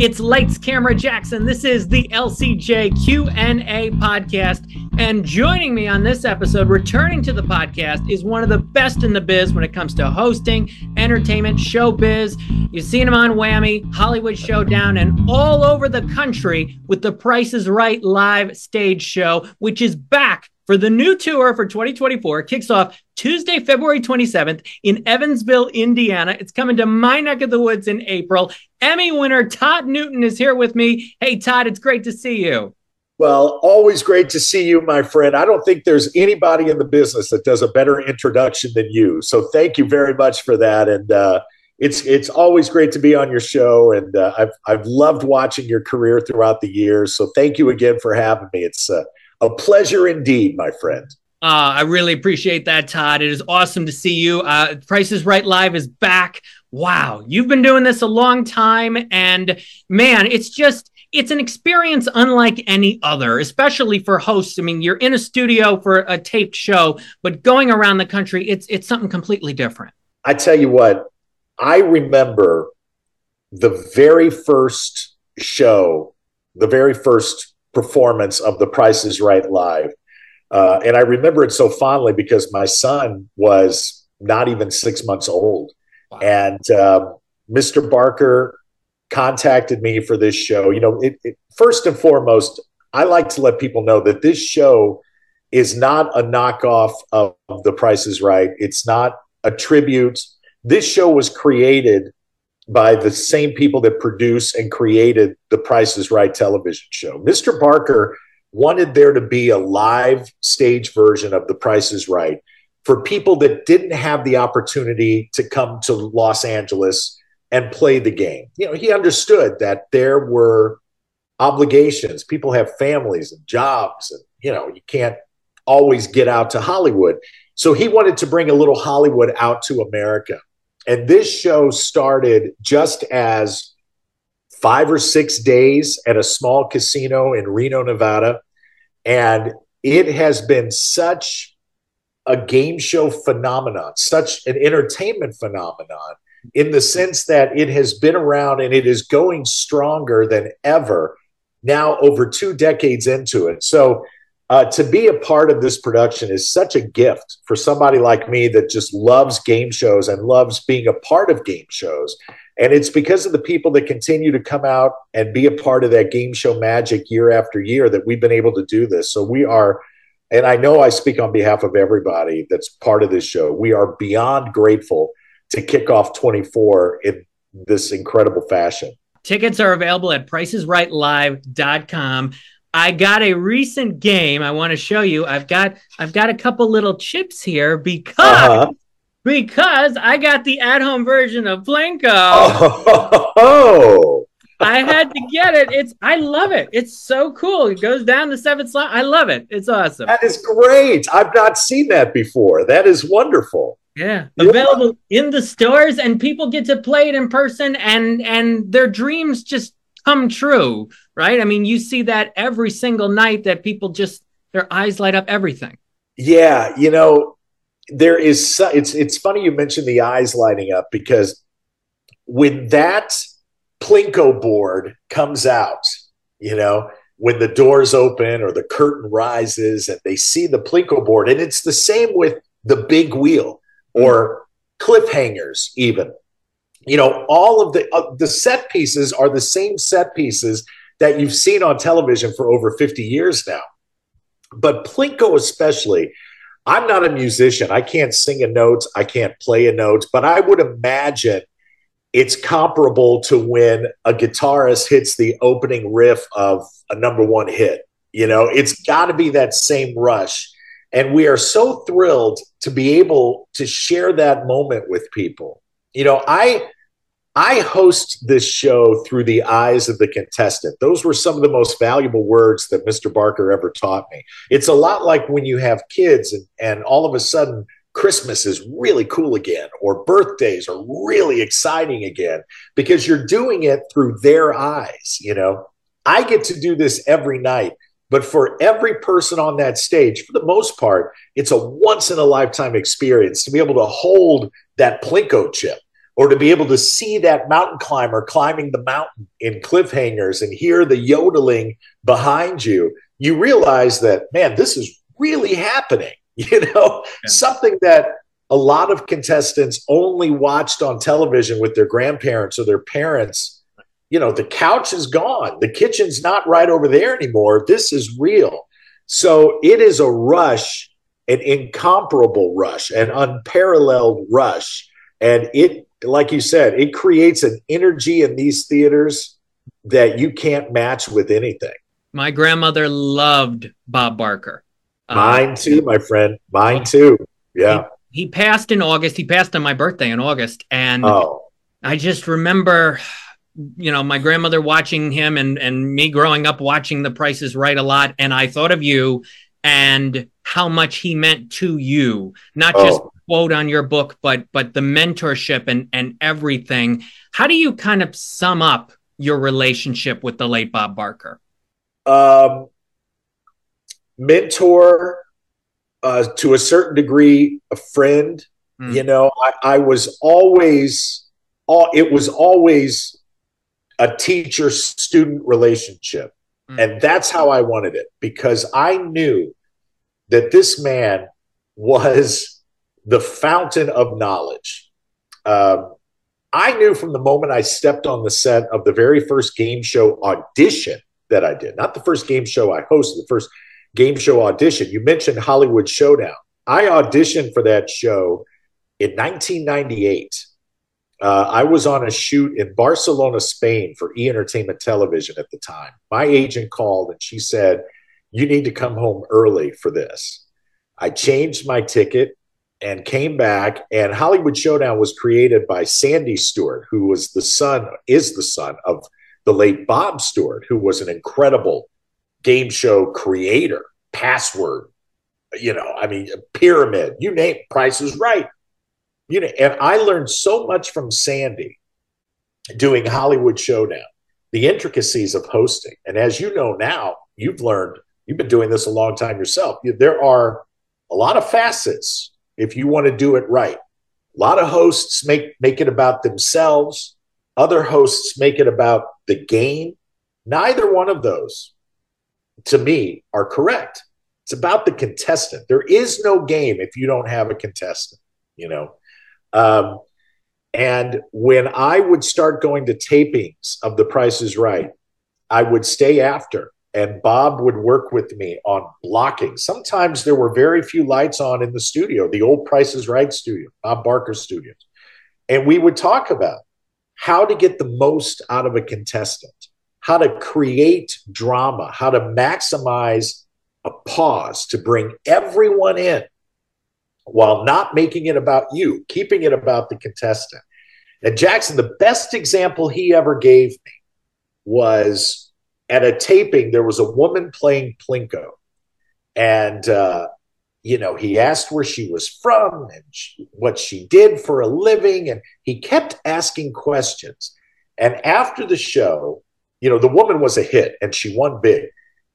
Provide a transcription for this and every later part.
It's Lights Camera Jackson. This is the LCJ Q&A podcast. And joining me on this episode, returning to the podcast, is one of the best in the biz when it comes to hosting, entertainment, showbiz. You've seen him on Whammy, Hollywood Showdown, and all over the country with the Price is Right live stage show, which is back for the new tour for 2024 kicks off Tuesday, February 27th in Evansville, Indiana. It's coming to my neck of the woods in April. Emmy winner Todd Newton is here with me. Hey, Todd, it's great to see you. Well, always great to see you, my friend. I don't think there's anybody in the business that does a better introduction than you. So thank you very much for that. And uh, it's it's always great to be on your show, and uh, I've I've loved watching your career throughout the years. So thank you again for having me. It's uh, a pleasure indeed, my friend. Uh, I really appreciate that, Todd. It is awesome to see you. Uh, Price is Right Live is back. Wow, you've been doing this a long time, and man, it's just it's an experience unlike any other, especially for hosts. I mean, you're in a studio for a taped show, but going around the country, it's it's something completely different. I tell you what, I remember the very first show, the very first performance of The Price is Right live. Uh, and I remember it so fondly because my son was not even six months old. Wow. And uh, Mr. Barker contacted me for this show. You know, it, it, first and foremost, I like to let people know that this show is not a knockoff of, of The Price is Right. It's not a tribute. This show was created by the same people that produce and created the Price is Right television show. Mr. Barker wanted there to be a live stage version of the Price is Right for people that didn't have the opportunity to come to Los Angeles and play the game. You know, he understood that there were obligations. People have families and jobs, and you know, you can't always get out to Hollywood. So he wanted to bring a little Hollywood out to America. And this show started just as five or six days at a small casino in Reno, Nevada. And it has been such a game show phenomenon, such an entertainment phenomenon in the sense that it has been around and it is going stronger than ever now over two decades into it. So uh, to be a part of this production is such a gift for somebody like me that just loves game shows and loves being a part of game shows. And it's because of the people that continue to come out and be a part of that game show magic year after year that we've been able to do this. So we are, and I know I speak on behalf of everybody that's part of this show, we are beyond grateful to kick off 24 in this incredible fashion. Tickets are available at pricesrightlive.com. I got a recent game I want to show you. I've got I've got a couple little chips here because uh-huh. because I got the at-home version of Plinko. Oh. I had to get it. It's I love it. It's so cool. It goes down the seventh slot. I love it. It's awesome. That is great. I've not seen that before. That is wonderful. Yeah. yeah. Available in the stores and people get to play it in person and and their dreams just come true, right? I mean, you see that every single night that people just their eyes light up everything. Yeah, you know, there is it's it's funny you mentioned the eyes lighting up because when that plinko board comes out, you know, when the doors open or the curtain rises and they see the plinko board and it's the same with the big wheel or cliffhangers even you know all of the uh, the set pieces are the same set pieces that you've seen on television for over 50 years now. But plinko especially i'm not a musician. I can't sing a note. I can't play a note. But i would imagine it's comparable to when a guitarist hits the opening riff of a number one hit. You know it's got to be that same rush. And we are so thrilled to be able to share that moment with people. You know i I host this show through the eyes of the contestant. Those were some of the most valuable words that Mr. Barker ever taught me. It's a lot like when you have kids and, and all of a sudden Christmas is really cool again, or birthdays are really exciting again because you're doing it through their eyes. You know, I get to do this every night, but for every person on that stage, for the most part, it's a once in a lifetime experience to be able to hold that Plinko chip or to be able to see that mountain climber climbing the mountain in cliffhangers and hear the yodeling behind you, you realize that, man, this is really happening. You know, yeah. something that a lot of contestants only watched on television with their grandparents or their parents. You know, the couch is gone, the kitchen's not right over there anymore. This is real. So it is a rush, an incomparable rush, an unparalleled rush. And it, like you said, it creates an energy in these theaters that you can't match with anything. My grandmother loved Bob Barker. Uh, Mine too, my friend. Mine too. Yeah. He, he, passed in August. He passed on my birthday in August. And oh. I just remember, you know, my grandmother watching him and, and me growing up watching The Price is Right a lot. And I thought of you and how much he meant to you, not oh. Quote on your book, but but the mentorship and and everything. How do you kind of sum up your relationship with the late Bob Barker? Um, mentor, uh, to a certain degree, a friend. Mm. You know, I, I was always, all it was always a teacher student relationship. Mm. And that's how I wanted it because I knew that this man was the fountain of knowledge. Um, I knew from the moment I stepped on the set of the very first game show audition that I did, not the first game show I hosted, the first game show audition. You mentioned Hollywood Showdown. I auditioned for that show in 1998. Uh, I was on a shoot in Barcelona, Spain for E Entertainment Television at the time. My agent called and she said, You need to come home early for this. I changed my ticket and came back. And Hollywood Showdown was created by Sandy Stewart, who was the son, is the son of the late Bob Stewart, who was an incredible game show creator, password, you know, I mean, pyramid, you name it, Price is Right. You know, and I learned so much from Sandy doing Hollywood Showdown, the intricacies of hosting. And as you know now, you've learned, you've been doing this a long time yourself. There are a lot of facets if you want to do it right. A lot of hosts make make it about themselves. Other hosts make it about the game. Neither one of those to me, are correct. It's about the contestant. There is no game if you don't have a contestant, you know. Um, and when I would start going to tapings of The Price is Right, I would stay after, and Bob would work with me on blocking. Sometimes there were very few lights on in the studio, the old Price is Right studio, Bob Barker Studios. And we would talk about how to get the most out of a contestant how to create drama, how to maximize a pause to bring everyone in while not making it about you, keeping it about the contestant. And Jackson, the best example he ever gave me was at a taping, there was a woman playing Plinko. And, uh, you know, he asked where she was from and she, what she did for a living. And he kept asking questions. And after the show, you know, the woman was a hit and she won big.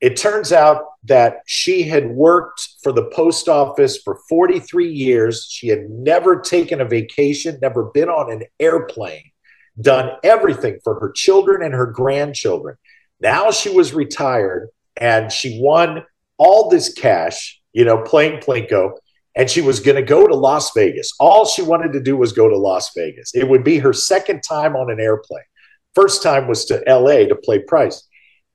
It turns out that she had worked for the post office for 43 years. She had never taken a vacation, never been on an airplane, done everything for her children and her grandchildren. Now she was retired and she won all this cash, you know, playing Plinko, and she was going to go to Las Vegas. All she wanted to do was go to Las Vegas. It would be her second time on an airplane. First time was to L.A. to play Price,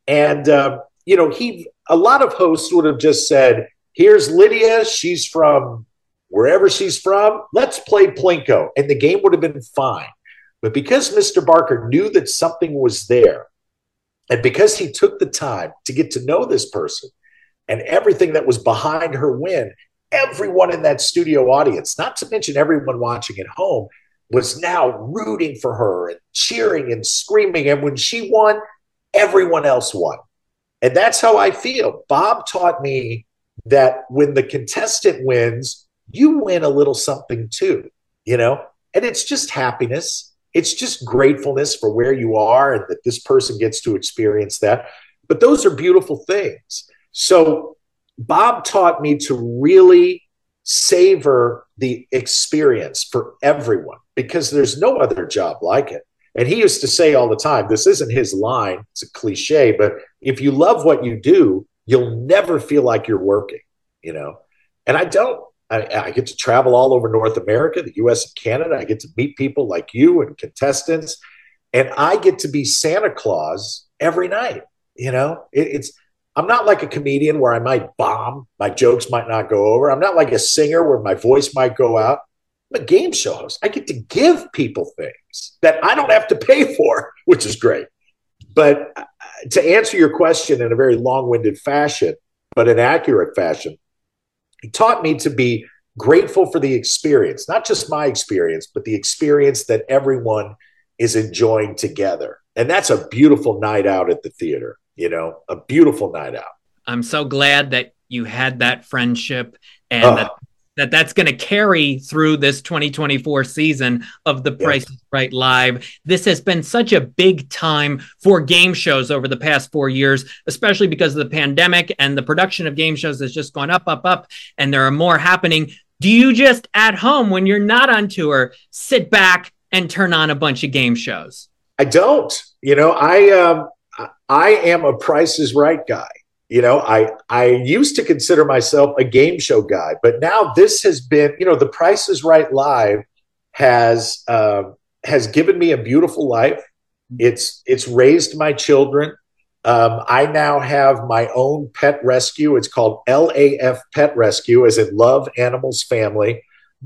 and uh, you know he. A lot of hosts would have just said, "Here's Lydia. She's from wherever she's from. Let's play Plinko," and the game would have been fine. But because Mr. Barker knew that something was there, and because he took the time to get to know this person and everything that was behind her win, everyone in that studio audience, not to mention everyone watching at home, was now rooting for her and cheering and screaming. And when she won, everyone else won. And that's how I feel. Bob taught me that when the contestant wins, you win a little something too, you know? And it's just happiness. It's just gratefulness for where you are and that this person gets to experience that. But those are beautiful things. So Bob taught me to really savor the experience for everyone because there's no other job like it. And he used to say all the time, this isn't his line, it's a cliche, but if you love what you do, you'll never feel like you're working, you know? And I don't. I, I, get to travel all over North America, the US and Canada. I get to meet people like you and contestants. And I get to be Santa Claus every night. You know, it, it's, I'm not like a comedian where I might bomb, my jokes might not go over. I'm not like a singer where my voice might go out. I'm a game show host. I get to give people things that I don't have to pay for, which is great. But uh, to answer your question in a very long winded fashion, but an accurate fashion, he taught me to be grateful for the experience, not just my experience, but the experience that everyone is enjoying together. And that's a beautiful night out at the theater, you know, a beautiful night out. I'm so glad that you had that friendship and uh, that that that's going to carry through this 2024 season of the Price is Right Live. This has been such a big time for game shows over the past four years, especially because of the pandemic and the production of game shows has just gone up, up, up, and there are more happening. Do you just at home when you're not on tour sit back and turn on a bunch of game shows? I don't. You know, I um, I am a Price is Right guy you know i i used to consider myself a game show guy but now this has been you know the price is right live has um, has given me a beautiful life. It's it's raised my children. Um, i now have my own pet rescue. It's called laf pet rescue as in love animals family.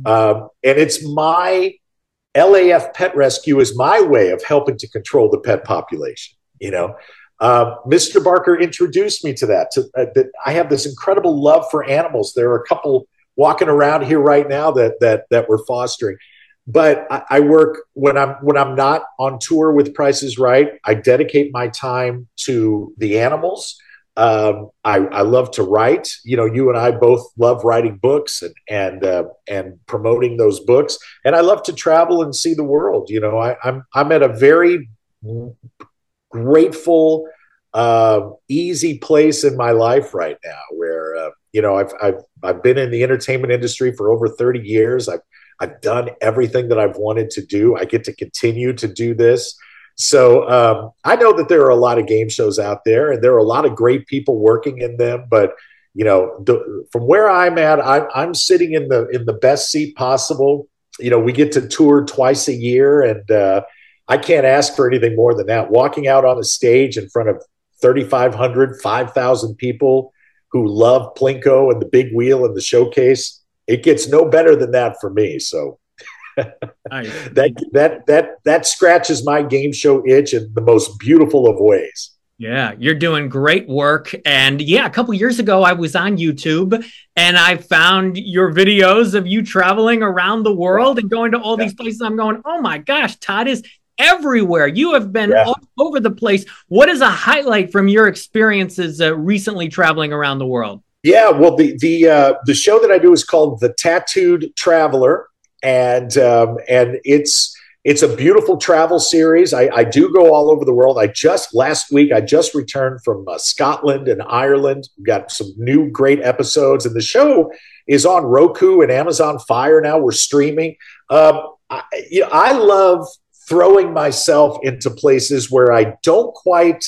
Um, and it's my laf pet rescue is my way of helping to control the pet population you know uh, Mr. Barker introduced me to that. To, uh, that I have this incredible love for animals. There are a couple walking around here right now that that that we're fostering. But I, I work when I'm when I'm not on tour with Prices Right. I dedicate my time to the animals. Um, I, I, love to write. You know, you and I both love writing books and and uh, and promoting those books. And I love to travel and see the world. You know, I, I'm I'm at a very grateful, uh, easy place in my life right now where, uh, you know, I've, I've, I've been in the entertainment industry for over 30 years. I've, I've done everything that I've wanted to do. I get to continue to do this. So um, I know that there are a lot of game shows out there, and there are a lot of great people working in them. But you know, the, from where I'm at, I'm, I'm sitting in the in the best seat possible. You know, we get to tour twice a year, and uh, I can't ask for anything more than that. Walking out on a stage in front of 3,500, 5,000 people who love Plinko and the big wheel and the showcase, it gets no better than that for me. So that that that that scratches my game show itch in the most beautiful of ways. Yeah, you're doing great work. And yeah, a couple years ago, I was on YouTube and I found your videos of you traveling around the world and going to all yeah. these places. I'm going, oh my gosh, Todd is everywhere. You have been yeah. all over the place. What is a highlight from your experiences uh, recently traveling around the world? Yeah, well, the the uh, the show that I do is called The Tattooed Traveler, and um, and it's it's a beautiful travel series. I, I, do go all over the world. I just last week I just returned from uh, Scotland and Ireland. We've got some new great episodes, and the show is on Roku and Amazon Fire now. We're streaming. Um, I, you know, I love throwing myself into places where I don't quite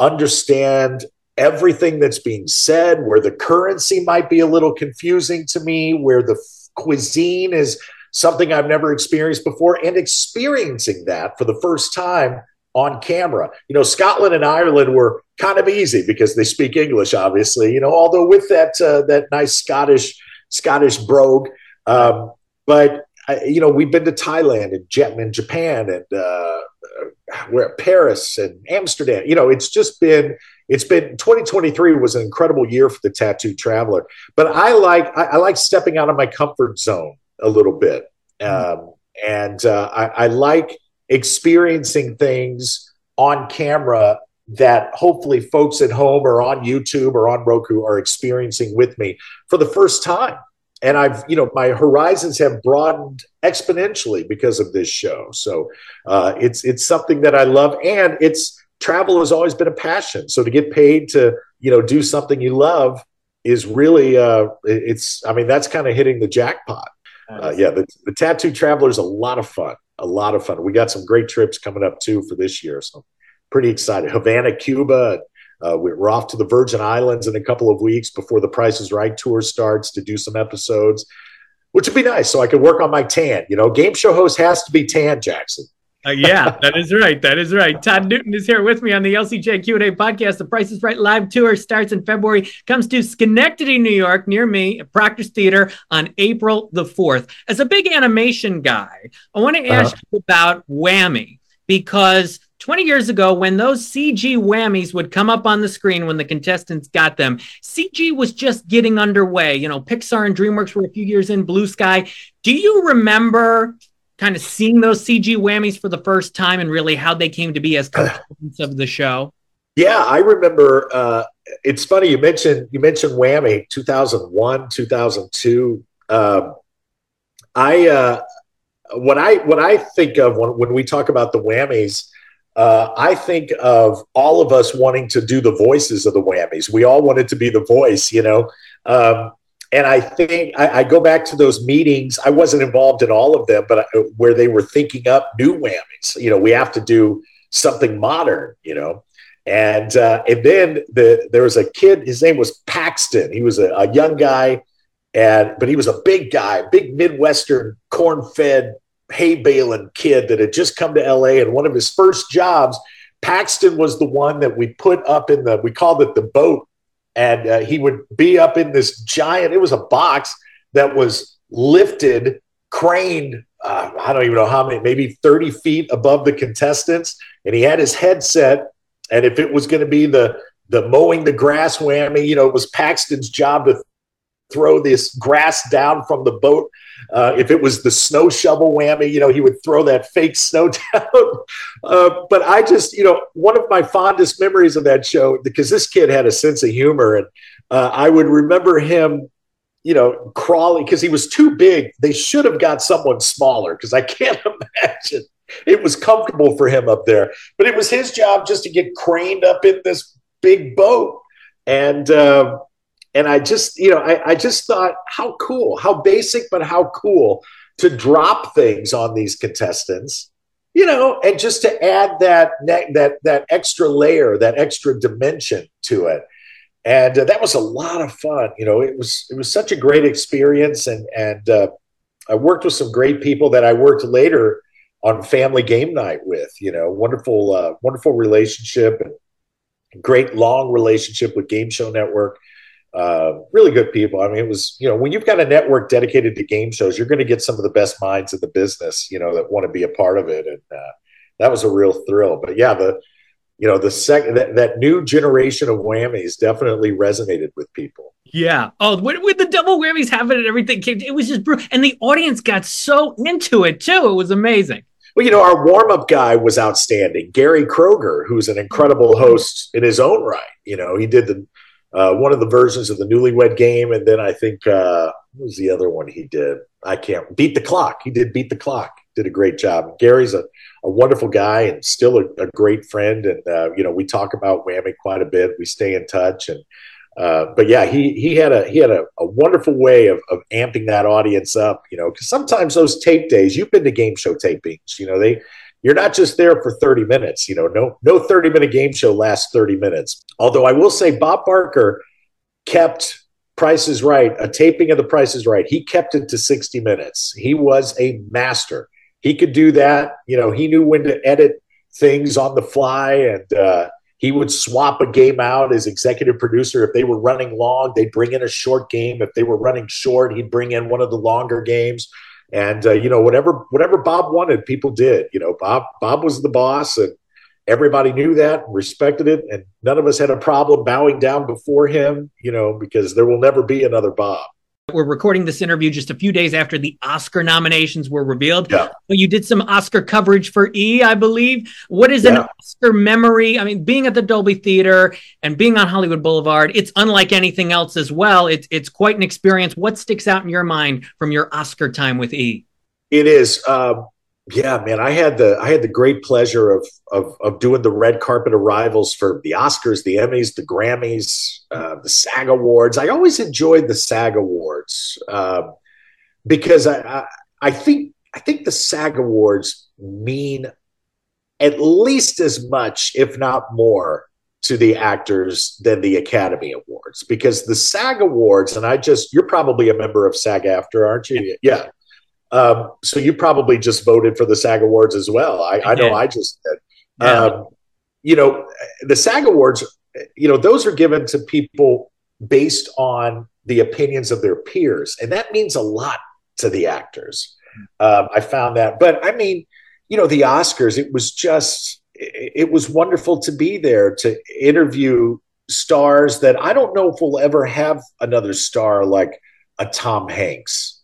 understand everything that's being said, where the currency might be a little confusing to me, where the cuisine is something I've never experienced before, and experiencing that for the first time on camera. You know, Scotland and Ireland were kind of easy because they speak English, obviously. You know, although with that uh, that nice Scottish Scottish brogue, um, but you know, we've been to Thailand and, and Japan and uh, we're at Paris and Amsterdam. You know, it's just been it's been 2023 was an incredible year for the tattoo traveler. But I like I, I like stepping out of my comfort zone a little bit, mm-hmm. um, and uh, I, I like experiencing things on camera that hopefully folks at home or on YouTube or on Roku are experiencing with me for the first time and I've, you know, my horizons have broadened exponentially because of this show. So uh, it's it's something that I love, and it's travel has always been a passion. So to get paid to, you know, do something you love, is really uh, it's. I mean, that's kind of hitting the jackpot. Uh, yeah, the, the Tattoo Traveler is a lot of fun. A lot of fun. We got some great trips coming up too for this year, so pretty excited. Havana, Cuba. Uh, we're off to the Virgin Islands in a couple of weeks before the Price is Right tour starts to do some episodes, which would be nice. So I could work on my tan. You know, game show host has to be tan, Jackson. Uh, yeah, that is right. That is right. Todd Newton is here with me on the LCJ Q&A podcast. The Price is Right live tour starts in February, comes to Schenectady, New York, near me at Proctor's Theater on April the 4th. As a big animation guy, I want to ask uh-huh. you about Whammy because 20 years ago, when those CG whammies would come up on the screen when the contestants got them, CG was just getting underway. You know, Pixar and DreamWorks were a few years in, Blue Sky. Do you remember kind of seeing those CG whammies for the first time and really how they came to be as components of the show? Yeah, I remember. Uh, it's funny you mentioned you mentioned whammy 2001, 2002. Um, I uh, when I when I think of when when we talk about the whammies. Uh, I think of all of us wanting to do the voices of the whammies. We all wanted to be the voice, you know. Um, and I think I, I, go back to those meetings. I wasn't involved in all of them, but I, where they were thinking up new whammies. You know, we have to do something modern. You know, and uh, and then the there was a kid. His name was Paxton. He was a, a young guy, and but he was a big guy, big Midwestern corn-fed hay baling kid that had just come to LA. And one of his first jobs, Paxton was the one that we put up in the we called it the boat and uh, he would be up in this giant it was a box that was lifted craned uh, i don't even know how many maybe 30 feet above the contestants and he had his headset and if it was going to be the the mowing the grass whammy you know it was paxton's job to throw this grass down from the boat uh, if it was the snow shovel whammy, you know, he would throw that fake snow down. uh, but I just, you know, one of my fondest memories of that show, because this kid had a sense of humor. And uh, I would remember him, you know, crawling because he was too big. They should have got someone smaller because I can't imagine it was comfortable for him up there. But it was his job just to get craned up in this big boat. And, uh, and I just, you know, I, I just thought how cool, how basic, but how cool to drop things on these contestants, you know, and just to add that that that extra layer, that extra dimension to it. And uh, that was a lot of fun. You know, it was it was such a great experience, and and uh, I worked with some great people that I worked later on Family Game Night with. You know, wonderful uh, wonderful relationship and great long relationship with Game Show Network uh, really good people. I mean, it was, you know, when you've got a network dedicated to game shows, you're going to get some of the best minds in the business, you know, that want to be a part of it. And uh, that was a real thrill. But yeah, the, you know, the second that, that new generation of whammies definitely resonated with people. Yeah. Oh, with, with the double whammies happening and everything came, it was just brutal. And the audience got so into it too. It was amazing. Well, you know, our warm up guy was outstanding. Gary Kroeger, who's an incredible host in his own right. You know, he did the uh, one of the versions of the Newlywed Game, and then I think uh, what was the other one he did? I can't beat the clock. He did beat the clock. Did a great job. Gary's a, a wonderful guy and still a, a great friend. And uh, you know, we talk about Whammy quite a bit. We stay in touch, and uh, but yeah, he he had a he had a, a wonderful way of, of amping that audience up. You know, because sometimes those tape days, you've been to game show tapings. You know, they you're not just there for 30 minutes. You know, no no 30 minute game show lasts 30 minutes. Although I will say Bob Barker kept Price is Right, a taping of The Price is Right. He kept it to 60 minutes. He was a master. He could do that. You know, he knew when to edit things on the fly and uh, he would swap a game out as executive producer. If they were running long, they'd bring in a short game. If they were running short, he'd bring in one of the longer games and uh, you know whatever whatever Bob wanted, people did. You know, Bob Bob was the boss, and everybody knew that, respected it, and none of us had a problem bowing down before him. You know, because there will never be another Bob. We're recording this interview just a few days after the Oscar nominations were revealed. Yeah. You did some Oscar coverage for E, I believe. What is yeah. an Oscar memory? I mean, being at the Dolby Theater and being on Hollywood Boulevard, it's unlike anything else as well. It's it's quite an experience. What sticks out in your mind from your Oscar time with E? It is. Uh, yeah, man, I had the I had the great pleasure of of, of doing the red carpet arrivals for the Oscars, the Emmys, the Grammys, uh, the SAG Awards. I always enjoyed the SAG Awards um, because I, I I think I think the SAG Awards mean at least as much, if not more, to the actors than the Academy Awards because the SAG Awards, and I just, you're probably a member of SAG after, aren't you? Yeah. Um, so you probably just voted for the SAG Awards as well. I, I know I just did. Yeah. Um, you know, the SAG Awards, you know, those are given to people based on the opinions of their peers. And that means a lot to the actors. Um, I found that. But I mean, you know, the Oscars, it was just, it was wonderful to be there to interview stars that I don't know if we'll ever have another star like a Tom Hanks.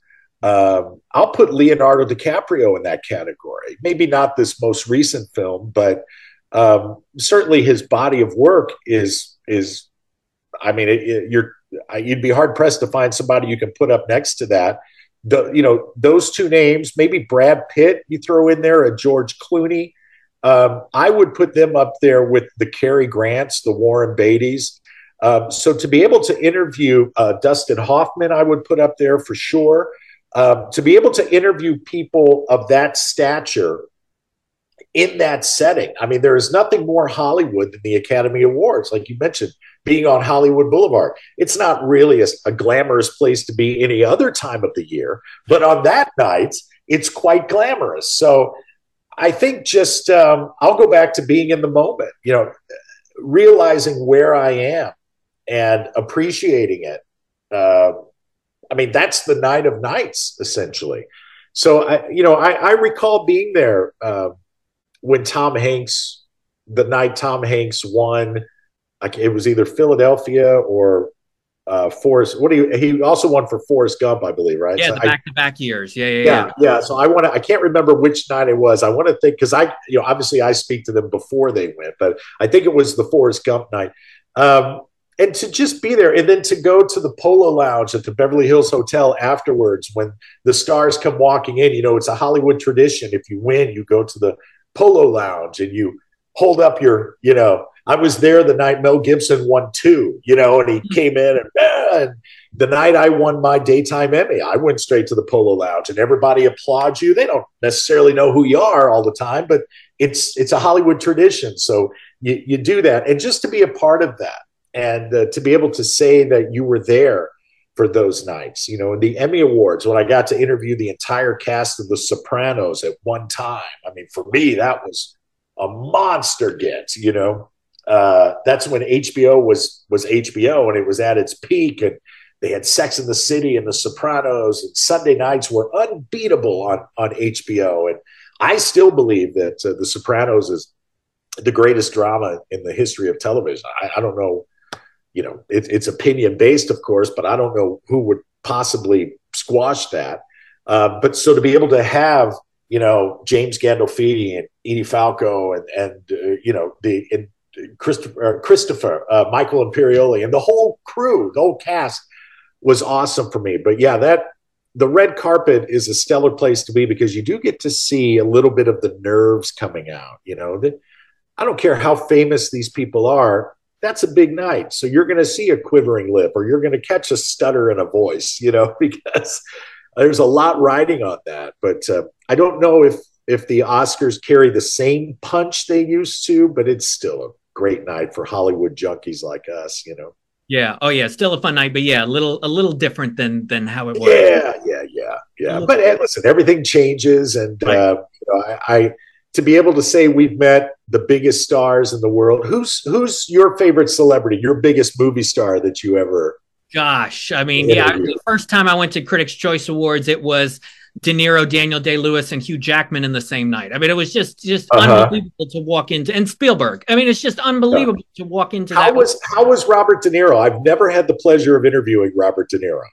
Um, I'll put Leonardo DiCaprio in that category. Maybe not this most recent film, but um, certainly his body of work is is. I mean, it, it, you're you'd be hard pressed to find somebody you can put up next to that. The, you know those two names, maybe Brad Pitt, you throw in there a George Clooney. Um, I would put them up there with the Cary Grants, the Warren Beatty's. Um, so to be able to interview uh, Dustin Hoffman, I would put up there for sure. Um, to be able to interview people of that stature in that setting. I mean, there is nothing more Hollywood than the Academy Awards, like you mentioned, being on Hollywood Boulevard. It's not really a, a, glamorous place to be any other time of the year, but on that night, it's quite glamorous. So I think just um, I'll go back to being in the moment, you know, realizing where I am and appreciating it. Uh, I mean, that's the night of nights, essentially. So, I, you know, I, I recall being there uh, when Tom Hanks, the night Tom Hanks won, like it was either Philadelphia or uh, Forrest. What do you? He also won for Forrest Gump, I believe, right? Yeah, so the back-to-back years. Yeah, yeah, yeah, yeah. yeah. So I want to. I can't remember which night it was. I want to think because I, you know, obviously I speak to them before they went, but I think it was the Forrest Gump night. Um, and to just be there, and then to go to the Polo Lounge at the Beverly Hills Hotel afterwards when the stars come walking in. You know, it's a Hollywood tradition. If you win, you go to the Polo Lounge and you hold up your, you know, I was there the night Mel Gibson won two, you know, and he came in and, and the night I won my daytime Emmy, I went straight to the Polo Lounge and everybody applauds you. They don't necessarily know who you are all the time, but it's it's a Hollywood tradition. So you, you do that. And just to be a part of that and uh, to be able to say that you were there for those nights, you know, in the Emmy Awards, when I got to interview the entire cast of The Sopranos at one time, I mean, for me, that was a monster get, you know uh, that's when HBO was was HBO and it was at its peak and they had Sex in the City and The Sopranos and Sunday nights were unbeatable on on HBO and I still believe that uh, The Sopranos is the greatest drama in the history of television. I, I don't know, you know, it, it's opinion based, of course, but I don't know who would possibly squash that. Uh, but so to be able to have you know James Gandolfini and Edie Falco and and uh, you know the and Christopher, uh, Christopher uh, Michael Imperioli, and the whole crew, the whole cast was awesome for me. But yeah, that the red carpet is a stellar place to be because you do get to see a little bit of the nerves coming out. You know, that I don't care how famous these people are. That's a big night. So you're going to see a quivering lip or you're going to catch a stutter in a voice, you know, because there's a lot riding on that. But uh, I don't know if if the Oscars carry the same punch they used to, but it's still a great night for Hollywood junkies like us, you know. Yeah. Oh, yeah. Still a fun night, but yeah, a little a little different than than how it was. Yeah, yeah, yeah, yeah. But listen, everything changes, and right. uh, you know, I, I to be able to say we've met the biggest stars in the world. Who's who's your favorite celebrity? Your biggest movie star that you ever? Gosh, I mean, yeah. The first time I went to Critics' Choice Awards, it was De Niro, Daniel Day Lewis, and Hugh Jackman in the same night. I mean, it was just just uh-huh. unbelievable to walk into and Spielberg. I mean, it's just unbelievable yeah. to walk into. How was how was Robert De Niro? I've never had the pleasure of interviewing Robert De Niro.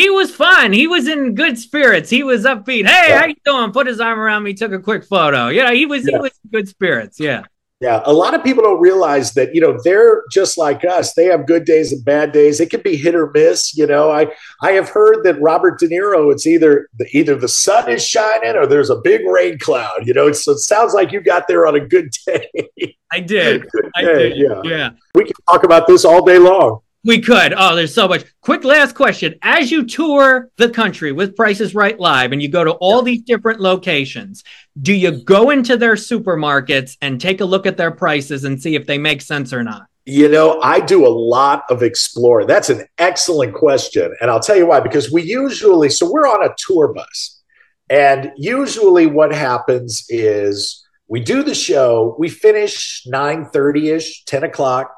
He was fun. He was in good spirits. He was upbeat. Hey, yeah. how you doing? Put his arm around me, took a quick photo. Yeah, he was yeah. he was good spirits. Yeah. Yeah, a lot of people don't realize that you know they're just like us. They have good days and bad days. It can be hit or miss. You know, I I have heard that Robert De Niro. It's either the, either the sun is shining or there's a big rain cloud. You know, So it sounds like you got there on a good day. I did. I did. Yeah. Yeah. We can talk about this all day long. We could. Oh, there's so much. Quick last question. As you tour the country with Prices Right Live and you go to all these different locations, do you go into their supermarkets and take a look at their prices and see if they make sense or not? You know, I do a lot of exploring. That's an excellent question. And I'll tell you why, because we usually, so we're on a tour bus. And usually what happens is we do the show, we finish 9 30 ish, 10 o'clock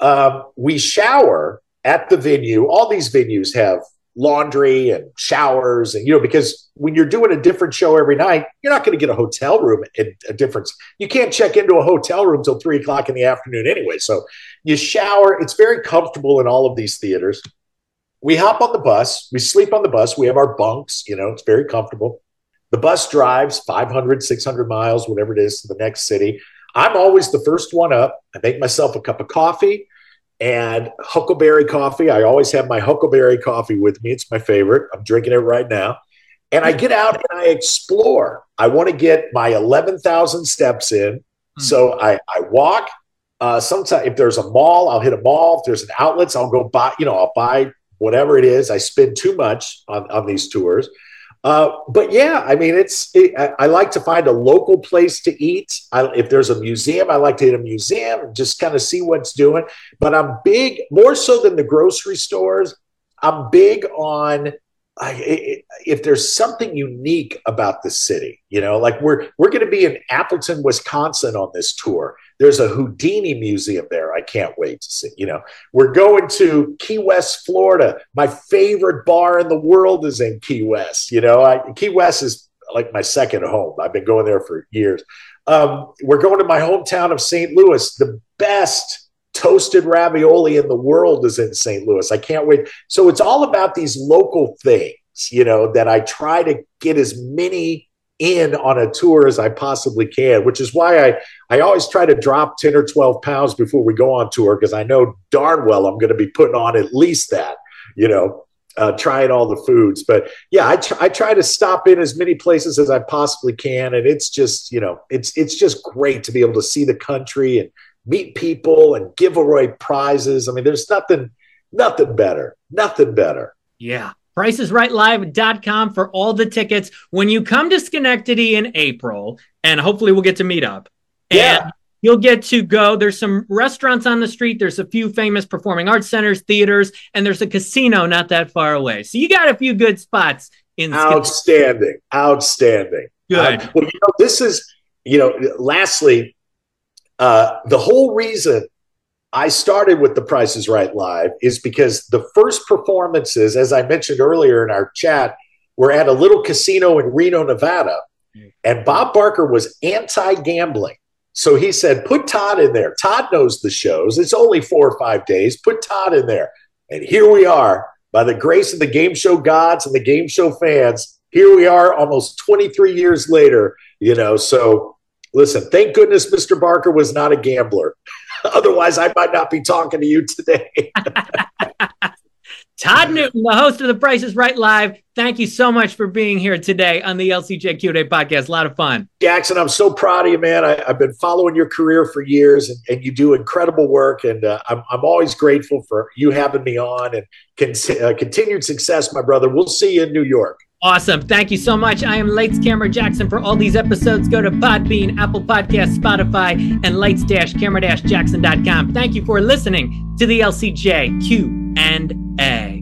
um, we shower at the venue. All these venues have laundry and showers, and you know, because when you're doing a different show every night, you're not going to get a hotel room at a difference. You can't check into a hotel room till three o'clock in the afternoon anyway. So you shower. It's very comfortable in all of these theaters. We hop on the bus. We sleep on the bus. We have our bunks. You know, it's very comfortable. The bus drives 500, 600 miles, whatever it is, to the next city. I'm always the first one up. I make myself a cup of coffee and huckleberry coffee. I always have my huckleberry coffee with me. It's my favorite. I'm drinking it right now. And I get out and I explore. I want to get my 11,000 steps in. Mm. So I, I walk. Uh, sometimes if there's a mall, I'll hit a mall. If there's an outlets, I'll go buy, you know, I'll buy whatever it is. I spend too much on, on these tours. Uh, but yeah, I mean, it's. It, I, like to find a local place to eat. I, if there's a museum, I like to hit a museum and just kind of see what's doing. But I'm big, more so than the grocery stores. I'm big on I, if there's something unique about the city, you know, like we're we're going to be in Appleton, Wisconsin on this tour. There's a Houdini museum there. I can't wait to see. You know, we're going to Key West, Florida. My favorite bar in the world is in Key West. You know, I, Key West is like my second home. I've been going there for years. Um, we're going to my hometown of St. Louis. The best toasted ravioli in the world is in St. Louis. I can't wait. So it's all about these local things, you know, that I try to get as many in on a tour as I possibly can, which is why I, I always try to drop 10 or 12 pounds before we go on tour because I know darn well I'm going to be putting on at least that, you know, uh, trying all the foods. But yeah, I, tr- I try to stop in as many places as I possibly can. And it's just, you know, it's, it's just great to be able to see the country and meet people and give away prizes. I mean, there's nothing, nothing better, nothing better. Yeah. PricesRightLive.com for all the tickets. When you come to Schenectady in April, and hopefully we'll get to meet up. Yeah. You'll get to go. There's some restaurants on the street. There's a few famous performing arts centers, theaters, and there's a casino not that far away. So you got a few good spots in Outstanding. Outstanding. Good. Um, well, you know, this is, you know, lastly, uh, the whole reason I started with The Price is Right Live is because the first performances, as I mentioned earlier in our chat, were at a little casino in Reno, Nevada. And Bob Barker was anti gambling. So he said, put Todd in there. Todd knows the shows. It's only four or five days. Put Todd in there. And here we are, by the grace of the game show gods and the game show fans. Here we are almost 23 years later, you know. So Listen, thank goodness Mr. Barker was not a gambler. Otherwise, I might not be talking to you today. Todd Newton, the host of The Price is Right Live. Thank you so much for being here today on the LCJ Q&A podcast. A lot of fun. Jackson, I'm so proud of you, man. I, have been following your career for years, and, and you do incredible work. And uh, I'm, I'm always grateful for you having me on and con- uh, continued success, my brother. We'll see you in New York. Awesome. Thank you so much. I am Lights Camera Jackson. For all these episodes, go to Podbean, Apple Podcasts, Spotify, and lights-camera-jackson.com. Thank you for listening to the LCJ Q&A.